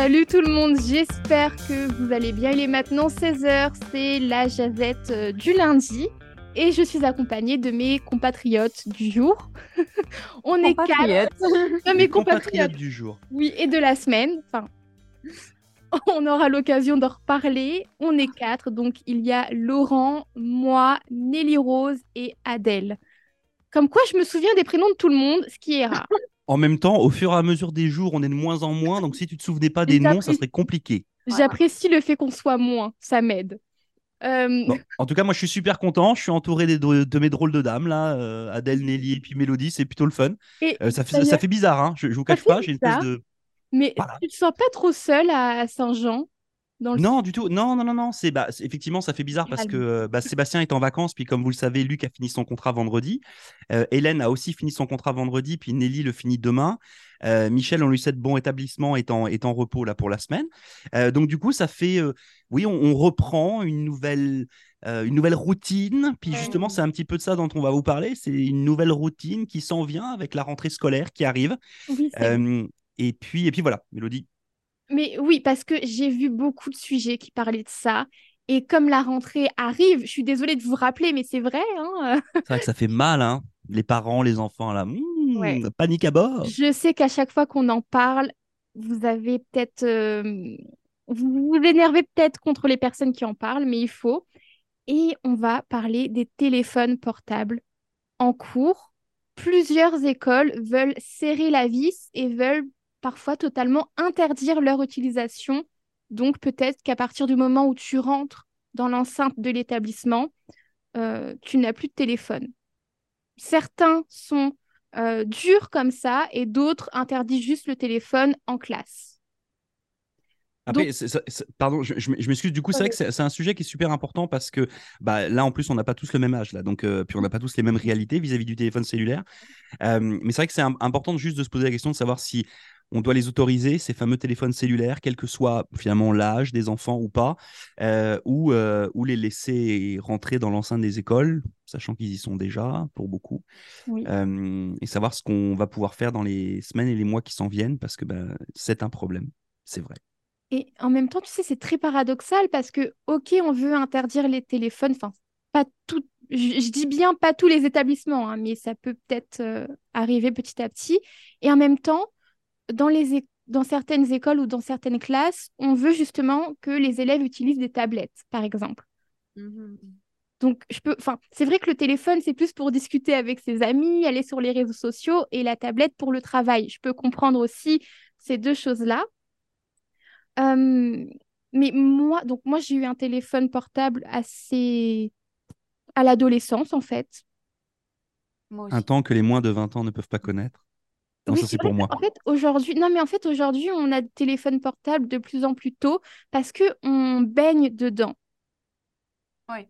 Salut tout le monde, j'espère que vous allez bien. Il est maintenant 16h, c'est la jazette euh, du lundi et je suis accompagnée de mes compatriotes du jour. On est quatre. De mes compatriotes du jour. Oui, et de la semaine. Enfin, on aura l'occasion d'en reparler. On est quatre, donc il y a Laurent, moi, Nelly Rose et Adèle. Comme quoi, je me souviens des prénoms de tout le monde, ce qui est rare. En même temps, au fur et à mesure des jours, on est de moins en moins, donc si tu te souvenais pas des noms, ça serait compliqué. J'apprécie le fait qu'on soit moins, ça m'aide. Euh, en tout cas, moi, je suis super content. Je suis entouré de, mes drôles de dames, là, euh, Adèle, Nelly et puis Mélodie. C'est plutôt le fun. Euh, ça, fait, ça, fait bizarre, hein. je, je vous cache pas. J'ai une espèce de. Mais tu te sens pas trop seul à Saint-Jean? Non, du tout. Non, non, non, non. C'est bah, effectivement, ça fait bizarre parce que euh, bah, Sébastien est en vacances, puis comme vous le savez, Luc a fini son contrat vendredi. Euh, Hélène a aussi fini son contrat vendredi, puis Nelly le finit demain. Euh, Michel, on lui souhaite bon établissement, est en, est en repos là pour la semaine. donc du coup, ça fait, oui, on, reprend une nouvelle. une nouvelle routine, puis justement, c'est un petit peu de ça dont on va vous parler. C'est une nouvelle routine qui s'en vient avec la rentrée scolaire qui arrive. et puis, et puis voilà, Mélodie, mais oui, parce que j'ai vu beaucoup de sujets qui parlaient de ça. Et comme la rentrée arrive, je suis désolée de vous rappeler, mais c'est vrai. Hein c'est vrai que ça fait mal, hein les parents, les enfants, là. Mmh, panique à bord. Je sais qu'à chaque fois qu'on en parle, vous avez peut-être. Euh, vous vous énervez peut-être contre les personnes qui en parlent, mais il faut. Et on va parler des téléphones portables en cours. Plusieurs écoles veulent serrer la vis et veulent parfois totalement interdire leur utilisation. Donc peut-être qu'à partir du moment où tu rentres dans l'enceinte de l'établissement, euh, tu n'as plus de téléphone. Certains sont euh, durs comme ça et d'autres interdisent juste le téléphone en classe. Après, pardon, je, m'excuse. Du coup, c'est vrai que c'est un sujet qui est super important parce que bah, là, en plus, on n'a pas tous le même âge, là, donc euh, puis on n'a pas tous les mêmes réalités vis-à-vis du téléphone cellulaire. mais c'est vrai que c'est important juste de se poser la question de savoir si on doit les autoriser, ces fameux téléphones cellulaires, quel que soit finalement l'âge des enfants ou pas, euh, euh, ou, les laisser rentrer dans l'enceinte des écoles, sachant qu'ils y sont déjà pour beaucoup, euh, et savoir ce qu'on va pouvoir faire dans les semaines et les mois qui s'en viennent, parce que ben, c'est un problème, c'est vrai. Et en même temps, tu sais, c'est très paradoxal parce que, ok, on veut interdire les téléphones, enfin, pas tout, je, dis bien pas tous les établissements, hein, mais ça peut peut-être arriver petit à petit. Et en même temps, dans, les dans certaines écoles ou dans certaines classes, on veut justement que les élèves utilisent des tablettes, par exemple. Mmh Donc, je peux, enfin, c'est vrai que le téléphone, c'est plus pour discuter avec ses amis, aller sur les réseaux sociaux, et la tablette pour le travail. Je peux comprendre aussi ces deux choses-là. mais moi, donc moi, j'ai eu un téléphone portable assez à l'adolescence, en fait. Un temps que les moins de 20 ans ne peuvent pas connaître. Non, ça c'est pour moi. En fait, aujourd'hui, non, mais en fait, aujourd'hui, on a des téléphones portables de plus en plus tôt parce que on baigne dedans. Ouais.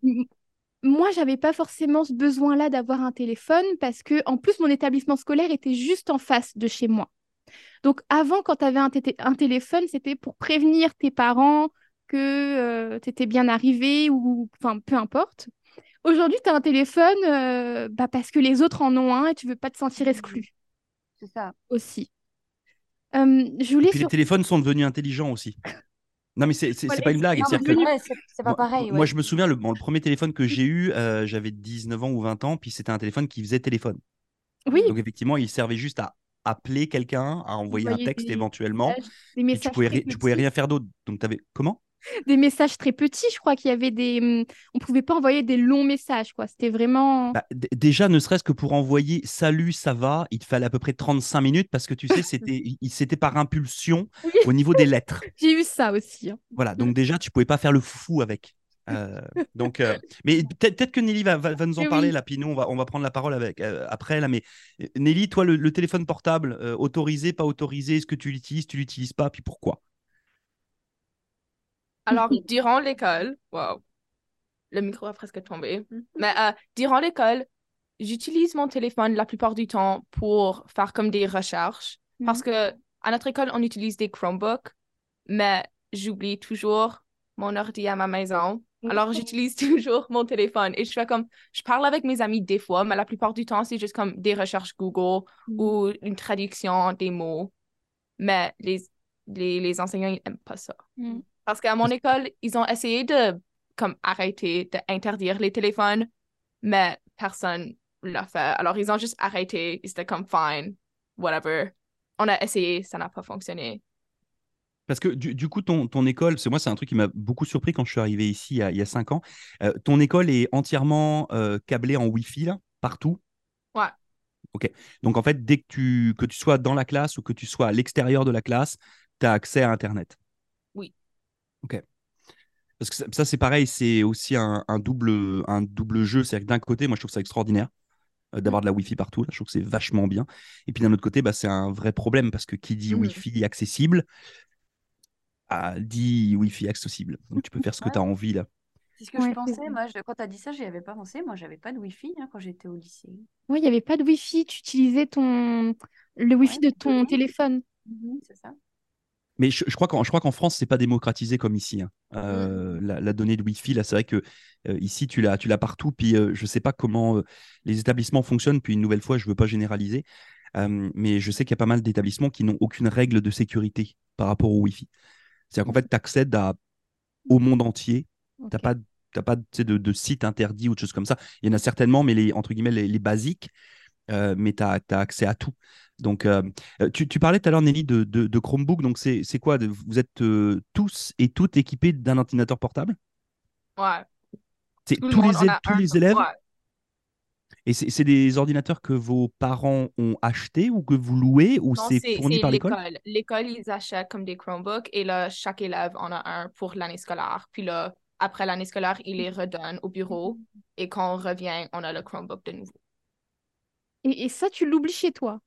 Moi, j'avais pas forcément ce besoin-là d'avoir un téléphone parce que, en plus, mon établissement scolaire était juste en face de chez moi. Donc, avant, quand tu avais un, un téléphone, c'était pour prévenir tes parents que euh, tu étais bien arrivé ou, enfin, peu importe. Aujourd'hui, tu as un téléphone euh, bah, parce que les autres en ont un et tu veux pas te sentir mmh. exclu. C'est ça. Aussi. Euh, je voulais puis les téléphones sont devenus intelligents aussi. Non, mais c'est pas une blague. C'est pas pareil. Moi, je me souviens, le, le premier téléphone que j'ai eu, euh, j'avais 19 ans ou 20 ans, puis c'était un téléphone qui faisait téléphone. Oui. Donc, effectivement, il servait juste à appeler quelqu'un, à envoyer un texte éventuellement. Messages, tu pouvais, tu pouvais rien faire d'autre. Donc, tu avais. Comment? Des messages très petits. Je crois qu'il y avait des. Hum, on pouvait pas envoyer des longs messages, quoi. C'était vraiment. Bah, déjà, ne serait-ce que pour envoyer salut, ça va, il te fallait à peu près 35 minutes parce que tu sais, c'était, c'était par impulsion au niveau des lettres. J'ai eu ça aussi. Hein. Voilà, donc déjà, tu pouvais pas faire le fou avec. Euh, donc, euh, mais peut-être que Nelly va, va, nous en parler là, puis nous on va, on va prendre la parole avec euh, après là. Mais Nelly, toi, le, le téléphone portable, autorisé, pas autorisé, est-ce que tu l'utilises, tu l'utilises pas, puis pourquoi? Alors, durant l'école, wow, le micro a presque tombé. Mhm. Mais euh, durant l'école, j'utilise mon téléphone la plupart du temps pour faire comme des recherches. Parce mhm. que à notre école, on utilise des Chromebooks, mais j'oublie toujours mon ordi à ma maison. Alors, j'utilise toujours mon téléphone et je fais comme, je parle avec mes amis des fois, mais la plupart du temps, c'est juste comme des recherches Google ou une traduction des mots. Mais les les, les enseignants, ils n'aiment pas ça. Mm. Parce qu'à mon école, ils ont essayé de comme arrêter, d'interdire les téléphones, mais personne l'a fait. Alors, ils ont juste arrêté. Ils étaient comme fine, whatever. On a essayé, ça n'a pas fonctionné. Parce que du, du coup, ton, ton école, c'est moi, c'est un truc qui m'a beaucoup surpris quand je suis arrivé ici il y a, il y a cinq ans. Euh, ton école est entièrement euh, câblée en Wi-Fi, là, partout? Ouais. Ok. Donc, en fait, dès que tu, que tu sois dans la classe ou que tu sois à l'extérieur de la classe, tu as accès à Internet. Ok. Parce que ça, ça, c'est pareil, c'est aussi un, un double, un double jeu. C'est-à-dire que d'un côté, moi, je trouve ça extraordinaire euh, d'avoir de la Wi-Fi partout. Là, je trouve que c'est vachement bien. Et puis d'un autre côté, bah, c'est un vrai problème parce que qui dit Mhm. Wi-Fi accessible dit Wi-Fi accessible. Donc tu peux faire ce que Ouais. tu as envie là. C'est ce que Ouais, je pensais. Moi, je- quand tu as dit ça, j'y avais pas pensé. Moi, j'avais pas de Wi-Fi hein, quand j'étais au lycée. Oui, il n'y avait pas de Wi-Fi. Tu utilisais ton... le Wi-Fi Ouais, de ton oui. téléphone. C'est ça. Mais je, je crois qu'en qu'en France, c'est pas démocratisé comme ici. hein. Euh, la, la donnée de Wi-Fi, là, c'est vrai que euh, ici, tu l'as, tu l'as partout. Puis euh, je sais pas comment euh, les établissements fonctionnent. Puis une nouvelle fois, je veux pas généraliser, mais je sais qu'il y a pas mal d'établissements qui n'ont aucune règle de sécurité par rapport au Wi-Fi. C'est-à-dire qu'en fait, tu accèdes à, au monde entier. Ok. T'as pas, t'as pas de, de site interdit ou de choses comme ça. Il y en a certainement, mais les, entre guillemets, les, les basiques, mais tu as, accès à tout. Donc, euh, euh, tu, tu parlais tout à l'heure, Nelly, de, de, de Chromebook. Donc, c'est quoi Vous êtes euh, tous et toutes équipés d'un ordinateur portable? Ouais. C'est Tout le tous, les, tous élèves? Ouais. Et c'est des ordinateurs que vos parents ont achetés ou que vous louez ou c'est fourni par l'école? l'école. L'école, ils achètent comme des Chromebooks et là, chaque élève en a un pour l'année scolaire. Puis là, après l'année scolaire, ils les redonnent au bureau et quand on revient, on a le Chromebook de nouveau. Et, et ça, tu l'oublies chez toi?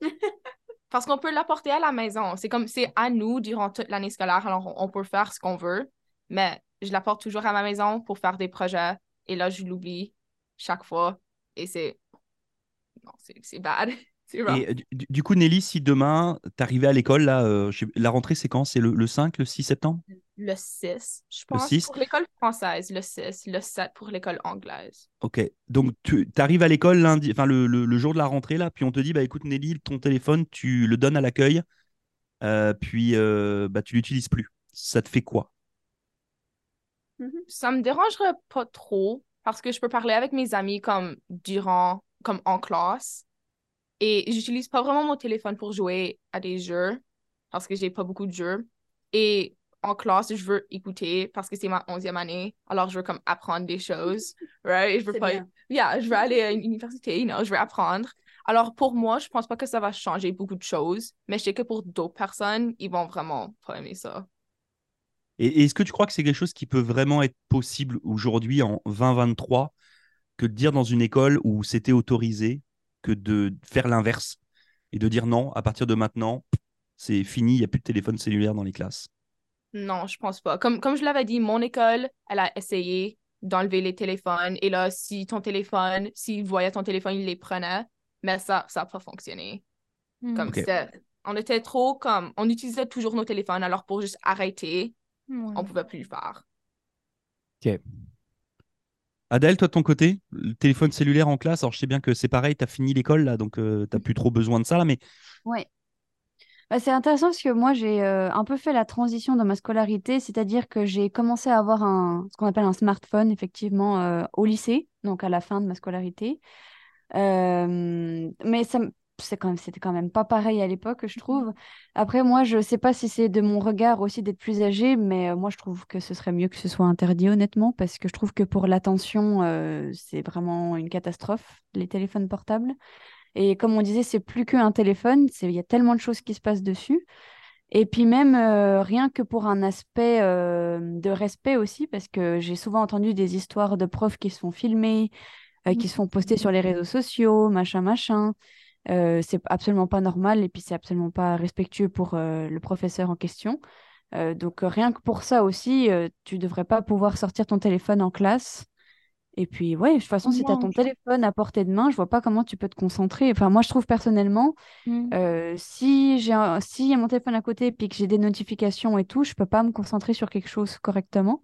Parce qu'on peut l'apporter à la maison. C'est comme, c'est à nous durant toute l'année scolaire, alors on, peut faire ce qu'on veut, mais je l'apporte toujours à ma maison pour faire des projets et là, je l'oublie chaque fois et c'est. Non, c'est c'est bad. Et du, du- coup, Nelly, si demain, tu arrivais à l'école, là, euh, la rentrée, c'est quand? C'est le, le 5, le 6 septembre? Le 6, je Le pense, 6. pour l'école française, le 6, le 7 pour l'école anglaise. Ok. Donc, tu arrives à l'école lundi, enfin, le, le- le jour de la rentrée, là, puis on te dit, bah écoute, Nelly, ton téléphone, tu le donnes à l'accueil, euh, puis euh, bah, tu l'utilises plus. Ça te fait quoi? Ça me dérangerait pas trop parce que je peux parler avec mes amis comme durant, comme en classe. Et j'utilise pas vraiment mon téléphone pour jouer à des jeux parce que j'ai pas beaucoup de jeux. Et en classe, je veux écouter parce que c'est ma onzième année. Alors, je veux comme apprendre des choses. Right? Je veux pas... bien. Yeah, je veux aller à une université, you know, je veux apprendre. Alors, pour moi, je pense pas que ça va changer beaucoup de choses, mais je sais que pour d'autres personnes, ils vont vraiment pas aimer ça. Et est-ce que tu crois que c'est quelque chose qui peut vraiment être possible aujourd'hui en 2023 que de dire dans une école où c'était autorisé que de faire l'inverse et de dire non, à partir de maintenant, c'est fini, il n'y a plus de téléphone cellulaire dans les classes? Non, je pense pas. Comme, comme je l'avais dit, mon école, elle a essayé d'enlever les téléphones. Et là, si ton téléphone, s'ils voyaient ton téléphone, ils les prenaient. Mais ça, ça n'a pas fonctionné. Mm. Comme Ok. c'était- on était trop comme, on utilisait toujours nos téléphones. Alors pour juste arrêter, Ouais. on pouvait plus le faire. Adèle, toi de ton côté, le téléphone cellulaire en classe, alors je sais bien que c'est pareil, tu as fini l'école là, donc tu n'as plus trop besoin de ça là, mais Ouais. Bah, c'est intéressant parce que moi, j'ai euh, un peu fait la transition dans ma scolarité, c'est-à-dire que j'ai commencé à avoir un, ce qu'on appelle un smartphone, effectivement, euh, au lycée, donc à la fin de ma scolarité. Euh, mais ça, c'est quand même, c'était quand même pas pareil à l'époque, je trouve. Après, moi, je sais pas si c'est de mon regard aussi d'être plus âgée, mais moi, je trouve que ce serait mieux que ce soit interdit, honnêtement, parce que je trouve que pour l'attention, c'est vraiment une catastrophe, les téléphones portables. Et comme on disait, c'est plus qu'un téléphone, il y a tellement de choses qui se passent dessus. Et puis même, euh, rien que pour un aspect euh, de respect aussi, parce que j'ai souvent entendu des histoires de profs qui se font filmer, euh, qui se font poster sur les réseaux sociaux, machin, machin. C'est absolument pas normal et puis c'est absolument pas respectueux pour le professeur en question. Donc rien que pour ça aussi, tu devrais pas pouvoir sortir ton téléphone en classe. Et puis ouais, de toute façon, si tu as ton téléphone à portée de main, je vois pas comment tu peux te concentrer. Enfin, moi, je trouve personnellement, Mm. euh, si j'ai a mon téléphone à côté et puis que j'ai des notifications et tout, je peux pas me concentrer sur quelque chose correctement.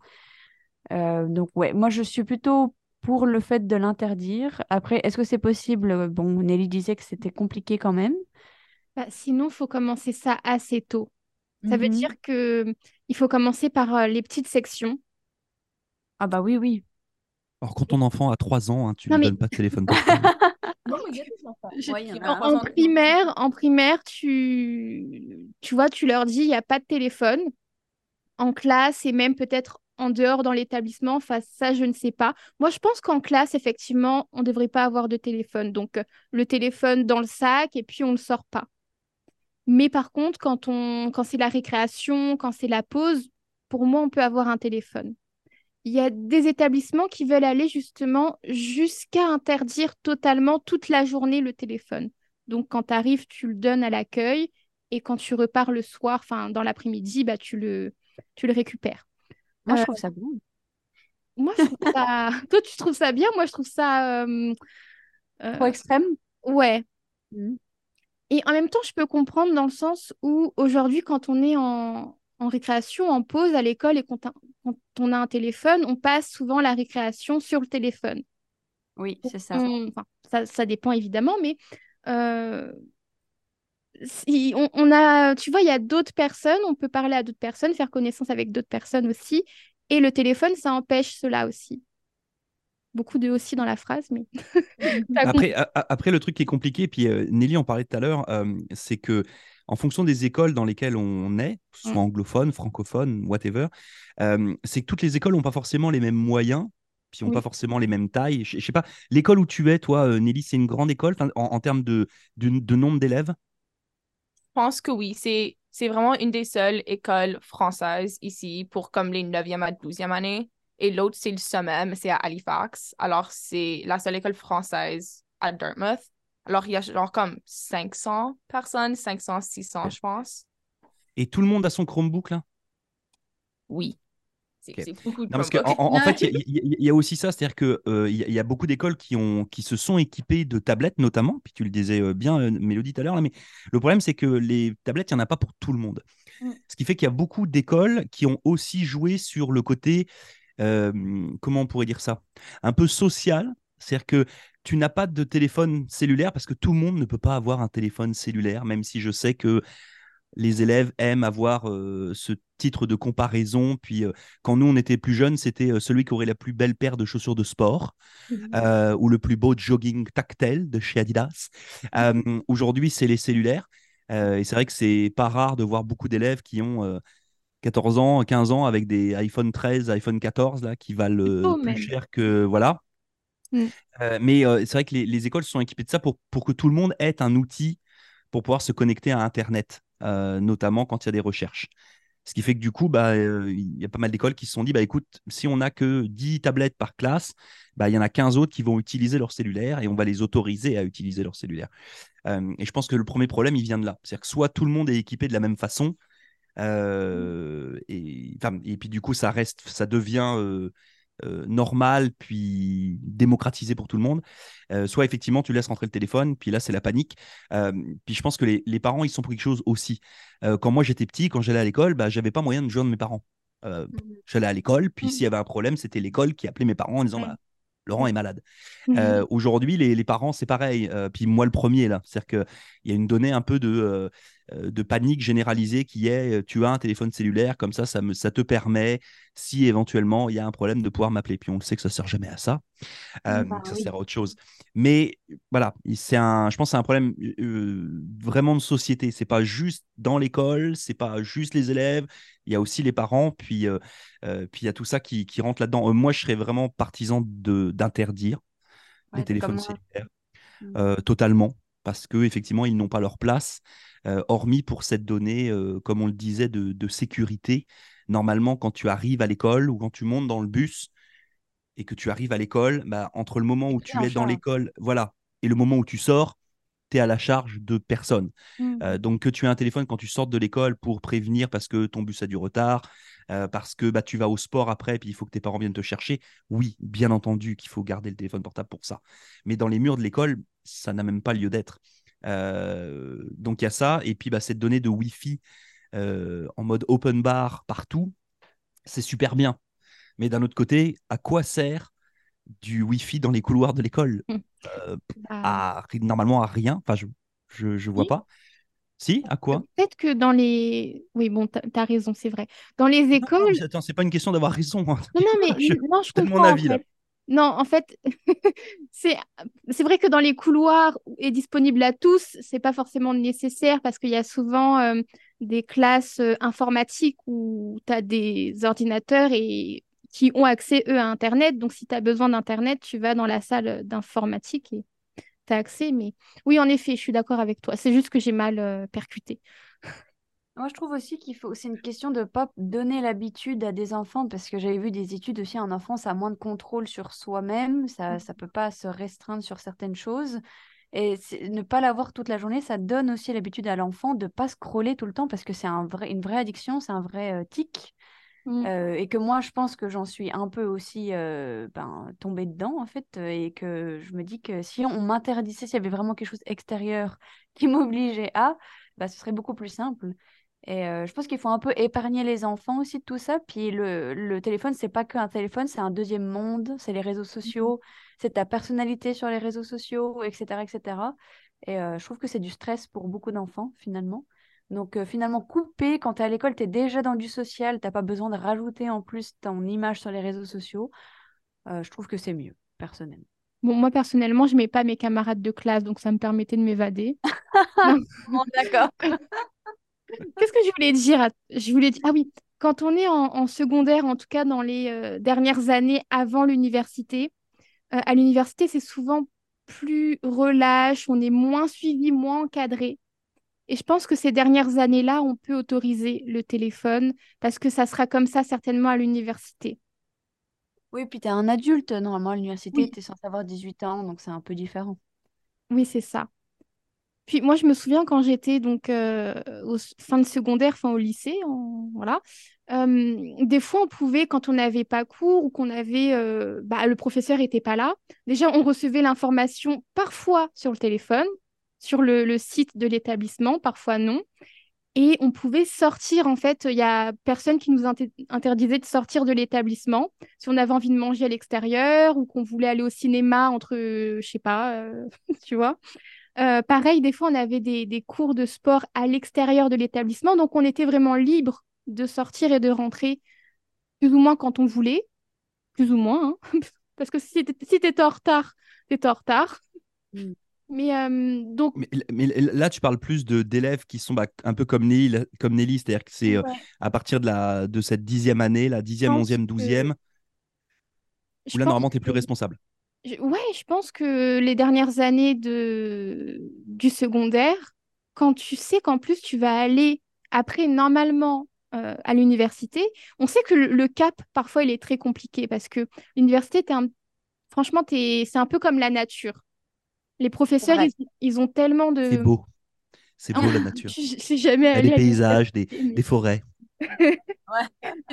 Euh, donc ouais, moi je suis plutôt pour le fait de l'interdire. Après, est-ce que c'est possible? Bon, Nelly disait que c'était compliqué quand même. Bah, sinon, il faut commencer ça assez tôt. Ça veut Mhm. dire que il faut commencer par euh, les petites sections. Ah bah oui, oui. Alors, quand ton enfant a 3 ans, hein, tu ne lui mais- donnes pas de téléphone portable. Je- Ouais, en primaire, en primaire, tu, tu vois, tu leur dis, il n'y a pas de téléphone en classe et même peut-être en dehors dans l'établissement. Enfin, ça, je ne sais pas. Moi, je pense qu'en classe, effectivement, on ne devrait pas avoir de téléphone. Donc, euh, le téléphone dans le sac et puis on ne le sort pas. Mais par contre, quand on, quand c'est la récréation, quand c'est la pause, pour moi, on peut avoir un téléphone. Il y a des établissements qui veulent aller justement jusqu'à interdire totalement toute la journée le téléphone. Donc, quand tu arrives, tu le donnes à l'accueil et quand tu repars le soir, enfin dans l'après-midi, bah, tu le, tu le récupères. Moi, je Euh, trouve ça bon. Moi, je trouve ça... Toi, tu trouves ça bien? Moi, je trouve ça... euh, euh, Trop extrême. Ouais. Mhm. Et en même temps, je peux comprendre dans le sens où aujourd'hui, quand on est en, en récréation, en pause à l'école et quand on a un téléphone, on passe souvent la récréation sur le téléphone. Oui, c'est ça. On- enfin, ça, ça dépend évidemment, mais euh, si on, on a, tu vois, il y a d'autres personnes, on peut parler à d'autres personnes, faire connaissance avec d'autres personnes aussi, et le téléphone, ça empêche cela aussi. Beaucoup de aussi dans la phrase, mais. Après, a- après, le truc qui est compliqué, puis euh, Nelly en parlait tout à l'heure, euh, c'est que en fonction des écoles dans lesquelles on est, soit Mm. anglophone, francophone, whatever, euh, c'est que toutes les écoles n'ont pas forcément les mêmes moyens, puis n'ont Oui. pas forcément les mêmes tailles. Je je sais pas, l'école où tu es, toi, euh, Nelly, c'est une grande école en, en termes de, de, de nombre d'élèves? Je pense que oui, c'est c'est vraiment une des seules écoles françaises ici pour comme les 9e à 12e années. Et l'autre, c'est le sommet, mais c'est à Halifax. Alors, c'est la seule école française à Dartmouth. Alors, il y a genre comme 500 personnes, 500, 600, je pense. Et tout le monde a son Chromebook, là? Oui. C'est Ok. c'est beaucoup de Non, parce Chromebooks. en, en fait, il y, a- y y aussi ça, c'est-à-dire qu'il il y, a- il y a beaucoup d'écoles qui, ont, qui se sont équipées de tablettes, notamment, puis tu le disais euh, bien, euh, Mélodie, tout à l'heure, là, mais le problème, c'est que les tablettes, il n'y en a pas pour tout le monde. Mm. Ce qui fait qu'il y a beaucoup d'écoles qui ont aussi joué sur le côté, euh, comment on pourrait dire ça, un peu social, c'est-à-dire que tu n'as pas de téléphone cellulaire parce que tout le monde ne peut pas avoir un téléphone cellulaire, même si je sais que les élèves aiment avoir euh, ce titre de comparaison. Puis euh, quand nous, on était plus jeunes, c'était euh, celui qui aurait la plus belle paire de chaussures de sport euh, ou le plus beau jogging tactile de chez Adidas. Euh, Aujourd'hui, c'est les cellulaires. Euh, et c'est vrai que c'est pas rare de voir beaucoup d'élèves qui ont euh, 14 ans, 15 ans avec des iPhone 13, iPhone 14 là, qui valent euh, plus même. cher que. Voilà. Mm. Euh, mais euh, c'est vrai que les, les écoles sont équipées de ça pour, pour que tout le monde ait un outil pour pouvoir se connecter à Internet, euh, notamment quand il y a des recherches. Ce qui fait que du coup, bah, il y a pas mal d'écoles qui se sont dit, bah, écoute, si on n'a que 10 tablettes par classe, bah, il y en a 15 autres qui vont utiliser leur cellulaire et on va les autoriser à utiliser leur cellulaire. Et je pense que le premier problème, il vient de là. C'est-à-dire que soit tout le monde est équipé de la même façon, euh, et, enfin, et puis du coup, ça reste, ça devient euh, euh, normal, puis démocratisé pour tout le monde. Soit effectivement, tu laisses rentrer le téléphone, puis là, c'est la panique. Puis je pense que les, les parents, ils sont pour quelque chose aussi. Quand moi, j'étais petit, quand j'allais à l'école, bah, j'avais pas moyen de joindre mes parents. Euh, J'allais à l'école, puis Mhm. s'il y avait un problème, c'était l'école qui appelait mes parents en disant Ouais. bah, Laurent est malade. Euh, Aujourd'hui, les, les parents, c'est pareil. Euh, puis moi, le premier, là. C'est-à-dire qu'il y a une donnée un peu de, euh, de panique généralisée qui est euh, tu as un téléphone cellulaire, comme ça, ça, me, ça te permet, si éventuellement il y a un problème, de pouvoir m'appeler. Puis on le sait que ça sert jamais à ça. Euh, Bah que ça oui. sert à autre chose. Mais voilà, c'est un, je pense que c'est un problème euh, vraiment de société. C'est pas juste dans l'école, c'est pas juste les élèves, il y a aussi les parents, puis euh, euh, puis il y a tout ça qui, qui rentre là-dedans. Euh, moi, je serais vraiment partisan de d'interdire les téléphones cellulaires Mm. euh, totalement, parce que effectivement, ils n'ont pas leur place, euh, hormis pour cette donnée, euh, comme on le disait, de, de sécurité. Normalement, quand tu arrives à l'école ou quand tu montes dans le bus et que tu arrives à l'école, bah, entre le moment où tu es dans l'école, voilà, et le moment où tu sors, tu es à la charge de personne. Mhm. Euh, donc que tu aies un téléphone quand tu sortes de l'école pour prévenir parce que ton bus a du retard, euh, parce que bah, tu vas au sport après, puis il faut que tes parents viennent te chercher. Oui, bien entendu qu'il faut garder le téléphone portable pour ça. Mais dans les murs de l'école, ça n'a même pas lieu d'être. Euh, donc il y a ça. Et puis bah, cette donnée de Wi-Fi en mode open bar partout, c'est super bien. Mais d'un autre côté, à quoi sert du Wi-Fi dans les couloirs de l'école Mm. Euh, à- Normalement à rien. Enfin, je je, je vois Oui. pas. Si, à quoi? Peut-être que dans les. Oui, bon, tu as raison, c'est vrai. Dans les écoles. Non, attends, c'est pas une question d'avoir raison. Hein. Non, non, mais je, non, je comprends. mon avis, là. Non, en fait, c'est vrai que dans les couloirs est disponible à tous, c'est pas forcément nécessaire parce qu'il y a souvent euh, des classes euh, informatiques où tu as des ordinateurs et qui ont accès, eux, à Internet. Donc, si tu as besoin d'Internet, tu vas dans la salle d'informatique et tu as accès. Mais oui, en effet, je suis d'accord avec toi. C'est juste que j'ai mal euh, percuté. Moi, je trouve aussi qu'il faut. C'est une question de ne pas donner l'habitude à des enfants, parce que j'avais vu des études aussi, un enfant, ça a moins de contrôle sur soi-même, ça ne peut pas se restreindre sur certaines choses. Et ne pas l'avoir toute la journée, ça donne aussi l'habitude à l'enfant de ne pas scroller tout le temps, parce que c'est un vrai, une vraie addiction, c'est un vrai euh, tic. Mmh. Euh, et que moi, je pense que j'en suis un peu aussi euh, ben, tombée dedans, en fait, et que je me dis que si on m'interdisait, s'il y avait vraiment quelque chose extérieur qui m'obligeait à, bah, ce serait beaucoup plus simple. Et euh, je pense qu'il faut un peu épargner les enfants aussi de tout ça. Puis le, le téléphone, c'est pas qu'un téléphone, c'est un deuxième monde, c'est les réseaux sociaux, mmh c'est ta personnalité sur les réseaux sociaux, etc. etc. Et je trouve que c'est du stress pour beaucoup d'enfants, finalement. Donc euh, finalement, couper, quand tu es à l'école, tu es déjà dans du social, tu pas besoin de rajouter en plus ton image sur les réseaux sociaux. je trouve que c'est mieux, personnellement. Bon, moi, personnellement, je mets pas mes camarades de classe, donc ça me permettait de m'évader. D'accord. Qu'est-ce que je voulais dire Je voulais dire, ah oui, quand on est en, secondaire, en tout cas dans les euh, dernières années avant l'université, euh, à l'université, c'est souvent plus relâche, on est moins suivi, moins encadré. Et je pense que ces dernières années-là, on peut autoriser le téléphone parce que ça sera comme ça certainement à l'université. Oui, puis tu es un adulte, normalement, à l'université, tu es censé avoir 18 ans, donc c'est un peu différent. Oui, c'est ça. Puis moi, je me souviens quand j'étais donc euh, au fin de secondaire, fin au lycée, voilà. des fois, on pouvait, quand on n'avait pas cours ou qu'on avait, euh, bah, le professeur n'était pas là. Déjà, on recevait l'information parfois sur le téléphone, sur le, site de l'établissement, parfois non. Et on pouvait sortir, en fait, il y a personne qui nous interdisait de sortir de l'établissement. Si on avait envie de manger à l'extérieur ou qu'on voulait aller au cinéma entre, je sais pas, euh, tu vois. Euh, pareil, des fois, on avait des, cours de sport à l'extérieur de l'établissement, donc on était vraiment libre de sortir et de rentrer plus ou moins quand on voulait, plus ou moins, hein. parce que si tu étais en retard, tu étais en retard. Mm. Mais, euh, donc... Mais, là, tu parles plus d'élèves qui sont bah, un peu comme Nelly, comme Nelly c'est-à-dire que c'est euh, à partir de, la, de cette dixième année, la dixième, onzième, douzième, où là, normalement, tu es plus responsable. Ouais, je pense que les dernières années de... du secondaire, quand tu sais qu'en plus tu vas aller après normalement euh, à l'université, on sait que le, cap, parfois, il est très compliqué parce que l'université, un... franchement, es... c'est un peu comme la nature. Les professeurs, ils... ont tellement de... C'est beau. C'est beau la nature. Je jamais Il y a des paysages, des, des forêts. ouais.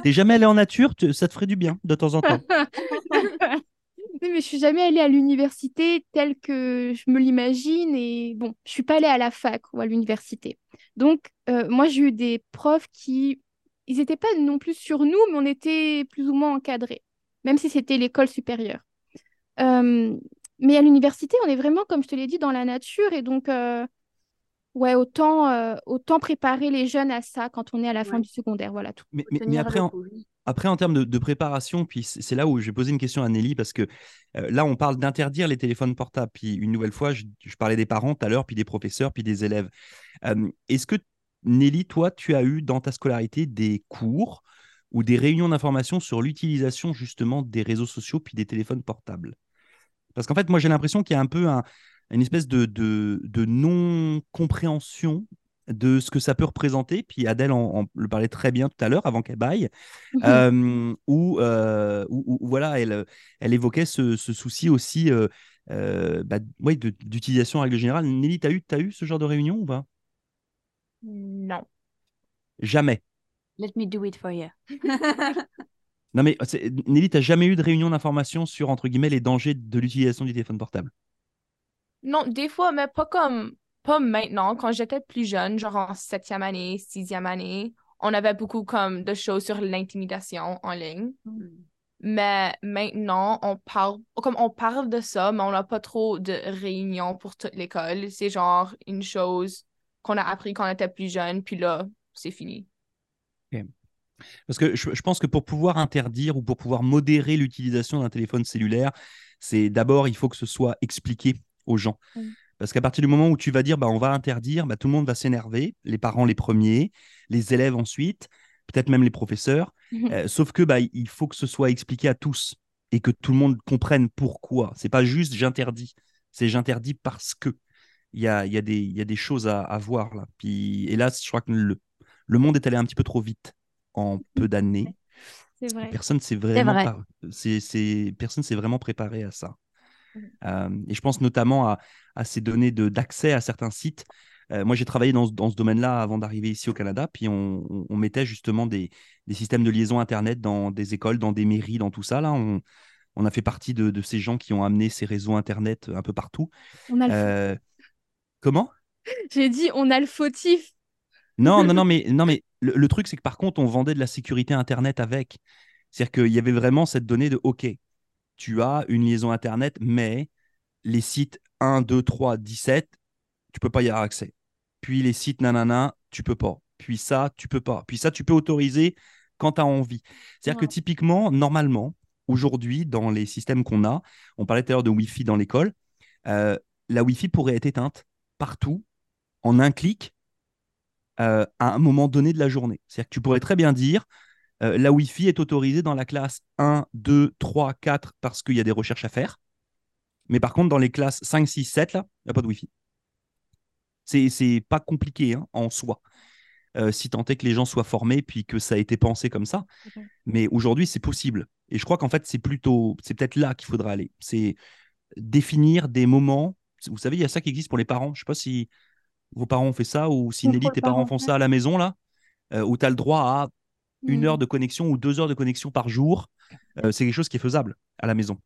T'es jamais allé en nature, ça te ferait du bien de temps en temps. mais je suis jamais allée à l'université telle que je me l'imagine et bon, je suis pas allée à la fac ou à l'université. Donc, euh, moi, j'ai eu des profs qui, ils n'étaient pas non plus sur nous, mais on était plus ou moins encadrés, même si c'était l'école supérieure. Euh, mais à l'université, on est vraiment, comme je te l'ai dit, dans la nature et donc, euh, ouais, autant, autant préparer les jeunes à ça quand on est à la fin du secondaire, voilà tout. Mais, mais, après, après, en termes de, préparation, puis c'est là où j'ai posé une question à Nelly, parce que euh, là, on parle d'interdire les téléphones portables. Puis une nouvelle fois, je, parlais des parents tout à l'heure, puis des professeurs, puis des élèves. Euh, est-ce que, Nelly, toi, tu as eu dans ta scolarité des cours ou des réunions d'information sur l'utilisation justement des réseaux sociaux, puis des téléphones portables? Parce qu'en fait, moi, j'ai l'impression qu'il y a un peu une espèce de, de non-compréhension de ce que ça peut représenter. Puis Adèle en, le parlait très bien tout à l'heure, avant qu'elle baille, euh, euh, où, voilà, elle, elle évoquait ce, souci aussi euh, bah, d'utilisation en règle générale. Nelly, tu as eu, as eu ce genre de réunion ou pas? Non. Jamais. Let me do it for you. non mais Nelly, tu n'as jamais eu de réunion d'information sur, entre guillemets, les dangers de l'utilisation du téléphone portable? Non, des fois, mais pas comme pas maintenant, quand j'étais plus jeune, genre en septième année, sixième année, on avait beaucoup comme de choses sur l'intimidation en ligne. Mm. Mais maintenant, on parle, comme on parle de ça, mais on n'a pas trop de réunions pour toute l'école. C'est genre une chose qu'on a appris quand on était plus jeune, puis là, c'est fini. Parce que je, pense que pour pouvoir interdire ou pour pouvoir modérer l'utilisation d'un téléphone cellulaire, c'est d'abord, il faut que ce soit expliqué aux gens. Parce qu'à partir du moment où tu vas dire, bah, on va interdire, bah, tout le monde va s'énerver, les parents les premiers, les élèves ensuite, peut-être même les professeurs. Euh, sauf que bah, il faut que ce soit expliqué à tous et que tout le monde comprenne pourquoi. C'est pas juste j'interdis, c'est j'interdis parce que il y a, y, a y a, des choses à, voir là. Puis hélas, je crois que le, le monde est allé un petit peu trop vite en peu d'années. Personne s'est vraiment, c'est personne s'est vraiment préparé à ça. Euh, et je pense notamment à, à ces données d'accès à certains sites. Euh, moi, j'ai travaillé dans, dans ce domaine-là avant d'arriver ici au Canada, puis on, on, mettait justement des, des, systèmes de liaison Internet dans des écoles, dans des mairies, dans tout ça. Là, on, on a fait partie de, de, ces gens qui ont amené ces réseaux Internet un peu partout. Euh, comment? J'ai dit, on a le fautif. Non, non, non, mais, non, mais le, truc, c'est que par contre, on vendait de la sécurité Internet avec. C'est-à-dire qu'il y avait vraiment cette donnée de OK, tu as une liaison Internet, mais les sites 1, 2, 3, 17, tu peux pas y avoir accès. Puis les sites nanana, tu peux pas. Puis ça, tu peux pas. Puis ça, tu peux autoriser quand tu as envie. C'est-à-dire que typiquement, normalement, aujourd'hui, dans les systèmes qu'on a, on parlait tout à l'heure de Wi-Fi dans l'école, euh, la Wi-Fi pourrait être éteinte partout en un clic euh, à un moment donné de la journée. C'est-à-dire que tu pourrais très bien dire euh, la Wi-Fi est autorisée dans la classe 1, 2, 3, 4 parce qu'il y a des recherches à faire. Mais par contre, dans les classes 5, 6, 7, là, il n'y a pas de Wi-Fi. C'est pas compliqué hein, en soi. Euh, si tant est que les gens soient formés puis que ça a été pensé comme ça. Mais aujourd'hui, c'est possible. Et je crois qu'en fait, c'est plutôt, c'est peut-être là qu'il faudra aller. C'est définir des moments. Vous savez, il y a ça qui existe pour les parents. Je ne sais pas si vos parents ont fait ça ou si Nelly, tes parents font ça à la maison, là, euh, où tu as le droit à une heure de connexion ou deux heures de connexion par jour. Euh, c'est quelque chose qui est faisable à la maison.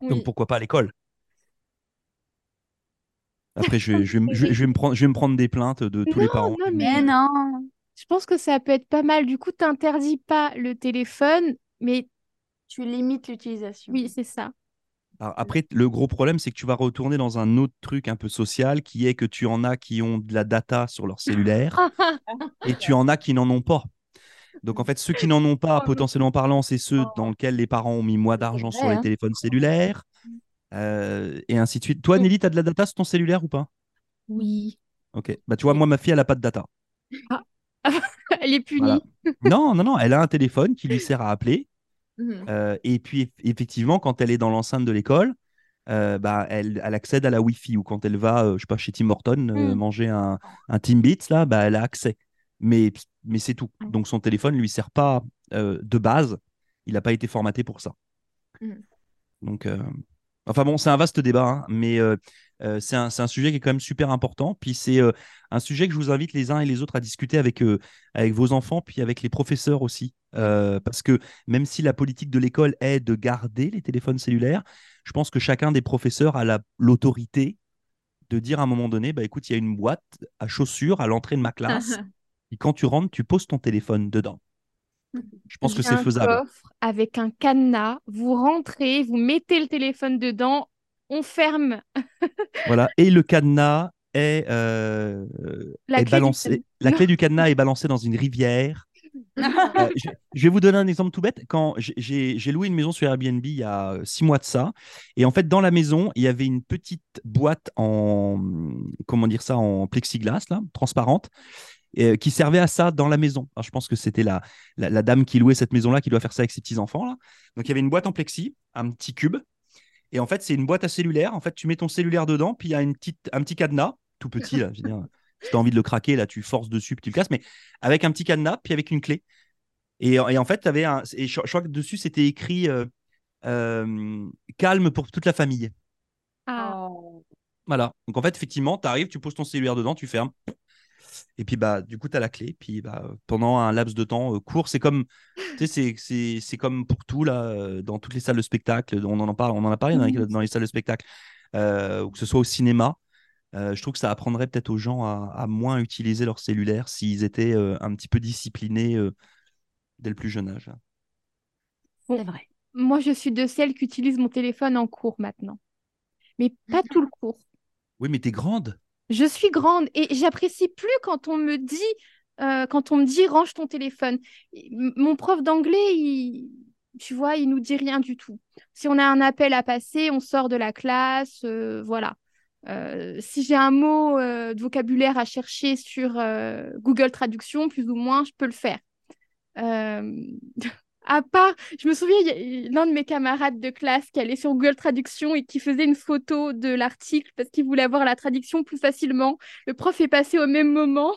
Donc pourquoi pas à l'école? Après, je vais, je, vais, me prendre, je vais me prendre des plaintes de tous les parents. Non, mais non. Je pense que ça peut être pas mal. Du coup, tu n'interdis pas le téléphone, mais tu limites l'utilisation. Oui, c'est ça après, le gros problème, c'est que tu vas retourner dans un autre truc un peu social qui est que tu en as qui ont de la data sur leur cellulaire et tu en as qui n'en ont pas. Donc, en fait, ceux qui n'en ont pas, oh, potentiellement parlant, c'est ceux dans lesquels les parents ont mis moins d'argent sur les hein. téléphones cellulaires euh, et ainsi de suite. Toi, Nelly, tu as de la data sur ton cellulaire ou pas? Oui. Ok. Bah, tu vois, moi, ma fille, elle n'a pas de data. Ah. elle est punie. non, non, non. Elle a un téléphone qui lui sert à appeler. Mmh. Euh, et puis, effectivement, quand elle est dans l'enceinte de l'école, euh, bah, elle, elle, accède à la Wi-Fi ou quand elle va, euh, je sais pas, chez Tim Horton mmh. manger un, un Timbits, là, bah, elle a accès. Mais, mais c'est tout. Mmh. Donc son téléphone ne lui sert pas de base. Il n'a pas été formaté pour ça. Donc, enfin bon, c'est un vaste débat, hein, mais euh, c'est un, sujet qui est quand même super important. Puis c'est euh, un sujet que je vous invite les uns et les autres à discuter avec, euh, avec vos enfants, puis avec les professeurs aussi. Parce que même si la politique de l'école est de garder les téléphones cellulaires, je pense que chacun des professeurs a l'autorité de dire à un moment donné, bah, écoute, il y a une boîte à chaussures à l'entrée de ma classe. et quand tu rentres, tu poses ton téléphone dedans. Je pense que c'est faisable. Coffre avec un cadenas, vous rentrez, vous mettez le téléphone dedans, on ferme. voilà, et le cadenas est, euh, balancé. La clé du cadenas est balancée dans une rivière. Euh, je, vais vous donner un exemple tout bête. Quand j'ai loué une maison sur Airbnb il y a six mois de ça, et en fait dans la maison il y avait une petite boîte en comment dire ça en plexiglas là, transparente, euh, qui servait à ça dans la maison. je pense que c'était la, la, dame qui louait cette maison là qui doit faire ça avec ses petits enfants là. Donc il y avait une boîte en plexi, un petit cube et en fait, c'est une boîte à cellulaire. En fait, tu mets ton cellulaire dedans, puis il y a une petite, un petit cadenas, tout petit, là. Si tu as envie de le craquer, là, tu forces dessus, puis tu le casses, mais avec un petit cadenas, puis avec une clé. Et, et en fait, tu avais un. Et je, crois que dessus, c'était écrit euh, euh, calme pour toute la famille. Ah. Voilà. Donc en fait, effectivement, tu arrives, tu poses ton cellulaire dedans, tu fermes, et puis, bah, du coup, tu as la clé. Puis, bah, pendant un laps de temps euh, court, c'est comme, c'est comme pour tout, là, dans toutes les salles de spectacle. On en, parle, on en a parlé dans les, salles de spectacle, euh, ou que ce soit au cinéma. Je trouve que ça apprendrait peut-être aux gens à, moins utiliser leur cellulaire s'ils étaient un petit peu disciplinés dès le plus jeune âge. C'est vrai. Moi, je suis de celles qui utilisent mon téléphone en cours maintenant. Mais pas tout le cours. Oui, mais tu es grande. Je suis grande et j'apprécie plus quand on me dit, euh, quand on me dit range ton téléphone. mon prof d'anglais, il, tu vois, il nous dit rien du tout. Si on a un appel à passer, on sort de la classe, euh, voilà. Euh, si j'ai un mot de vocabulaire à chercher sur Google Traduction, plus ou moins, je peux le faire. à part, je me souviens, l'un de mes camarades de classe qui allait sur Google Traduction et qui faisait une photo de l'article parce qu'il voulait avoir la traduction plus facilement. Le prof est passé au même moment.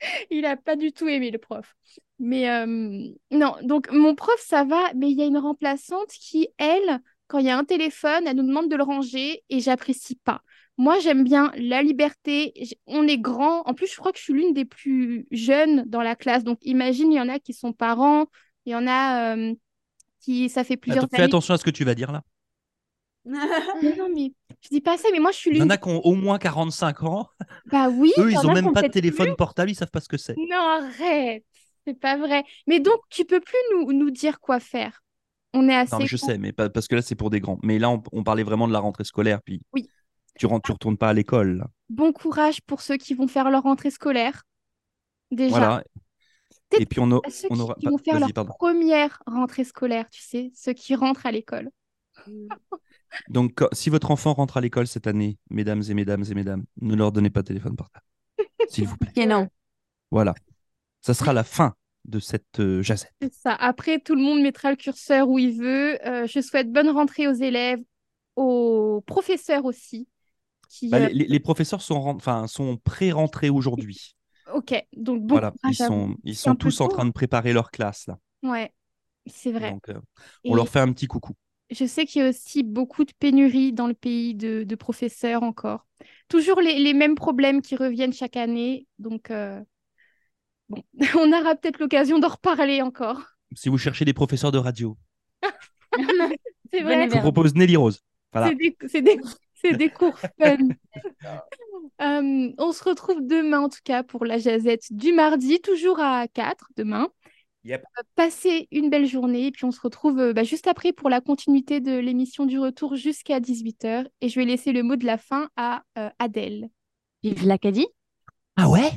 il n'a pas du tout aimé le prof. Mais euh, non, donc mon prof, ça va, mais il y a une remplaçante qui, elle, quand il y a un téléphone, elle nous demande de le ranger et j'apprécie pas. Moi, j'aime bien la liberté. On est grand. En plus, je crois que je suis l'une des plus jeunes dans la classe. Donc, imagine, il y en a qui sont parents, il y en a euh, qui, ça fait plusieurs Attends, Fais attention à ce que tu vas dire là. non, mais je dis pas ça, mais moi je suis l'une. Il y en a qui ont au moins 45 ans. Bah oui. Eux, ils ont même pas de téléphone portable, ils savent pas ce que c'est. Non, arrête. C'est pas vrai. Mais donc, tu peux plus nous, nous dire quoi faire. On est assez. Non, mais je sais, mais parce que là, c'est pour des grands. Mais là, on, parlait vraiment de la rentrée scolaire. Puis oui. Tu, rentres, tu retournes pas à l'école. Bon courage pour ceux qui vont faire leur rentrée scolaire. Déjà. Voilà. Et puis on, ceux qui, vont faire leur première rentrée scolaire, tu sais, ceux qui rentrent à l'école. Donc, si votre enfant rentre à l'école cette année, mesdames et mesdames et mesdames, ne leur donnez pas de téléphone portable, s'il vous plaît. Et non. Voilà. Ça sera la fin de cette euh, jazette. C'est ça. Après, tout le monde mettra le curseur où il veut. Euh, je souhaite bonne rentrée aux élèves, aux professeurs aussi. Bah, euh, les, professeurs sont, enfin, sont pré-rentrés aujourd'hui. Ok, donc bon. Voilà, ils sont, ils sont tous en train de préparer leur classe là. Ouais, c'est vrai. Donc, on leur fait un petit coucou. Je sais qu'il y a aussi beaucoup de pénuries dans le pays de, professeurs encore. Toujours les, mêmes problèmes qui reviennent chaque année. Donc, bon, on aura peut-être l'occasion d'en reparler encore. Si vous cherchez des professeurs de radio. c'est vrai. Je vous propose Nelly Rose. Voilà. C'est des, des, cours fun. Euh, on se retrouve demain, en tout cas, pour la jazette du mardi, toujours à 4 demain. Yep. Euh, passez une belle journée et puis on se retrouve euh, bah, juste après pour la continuité de l'émission du retour jusqu'à 18h. Et je vais laisser le mot de la fin à Adèle. Vive l'Acadie Ah ouais?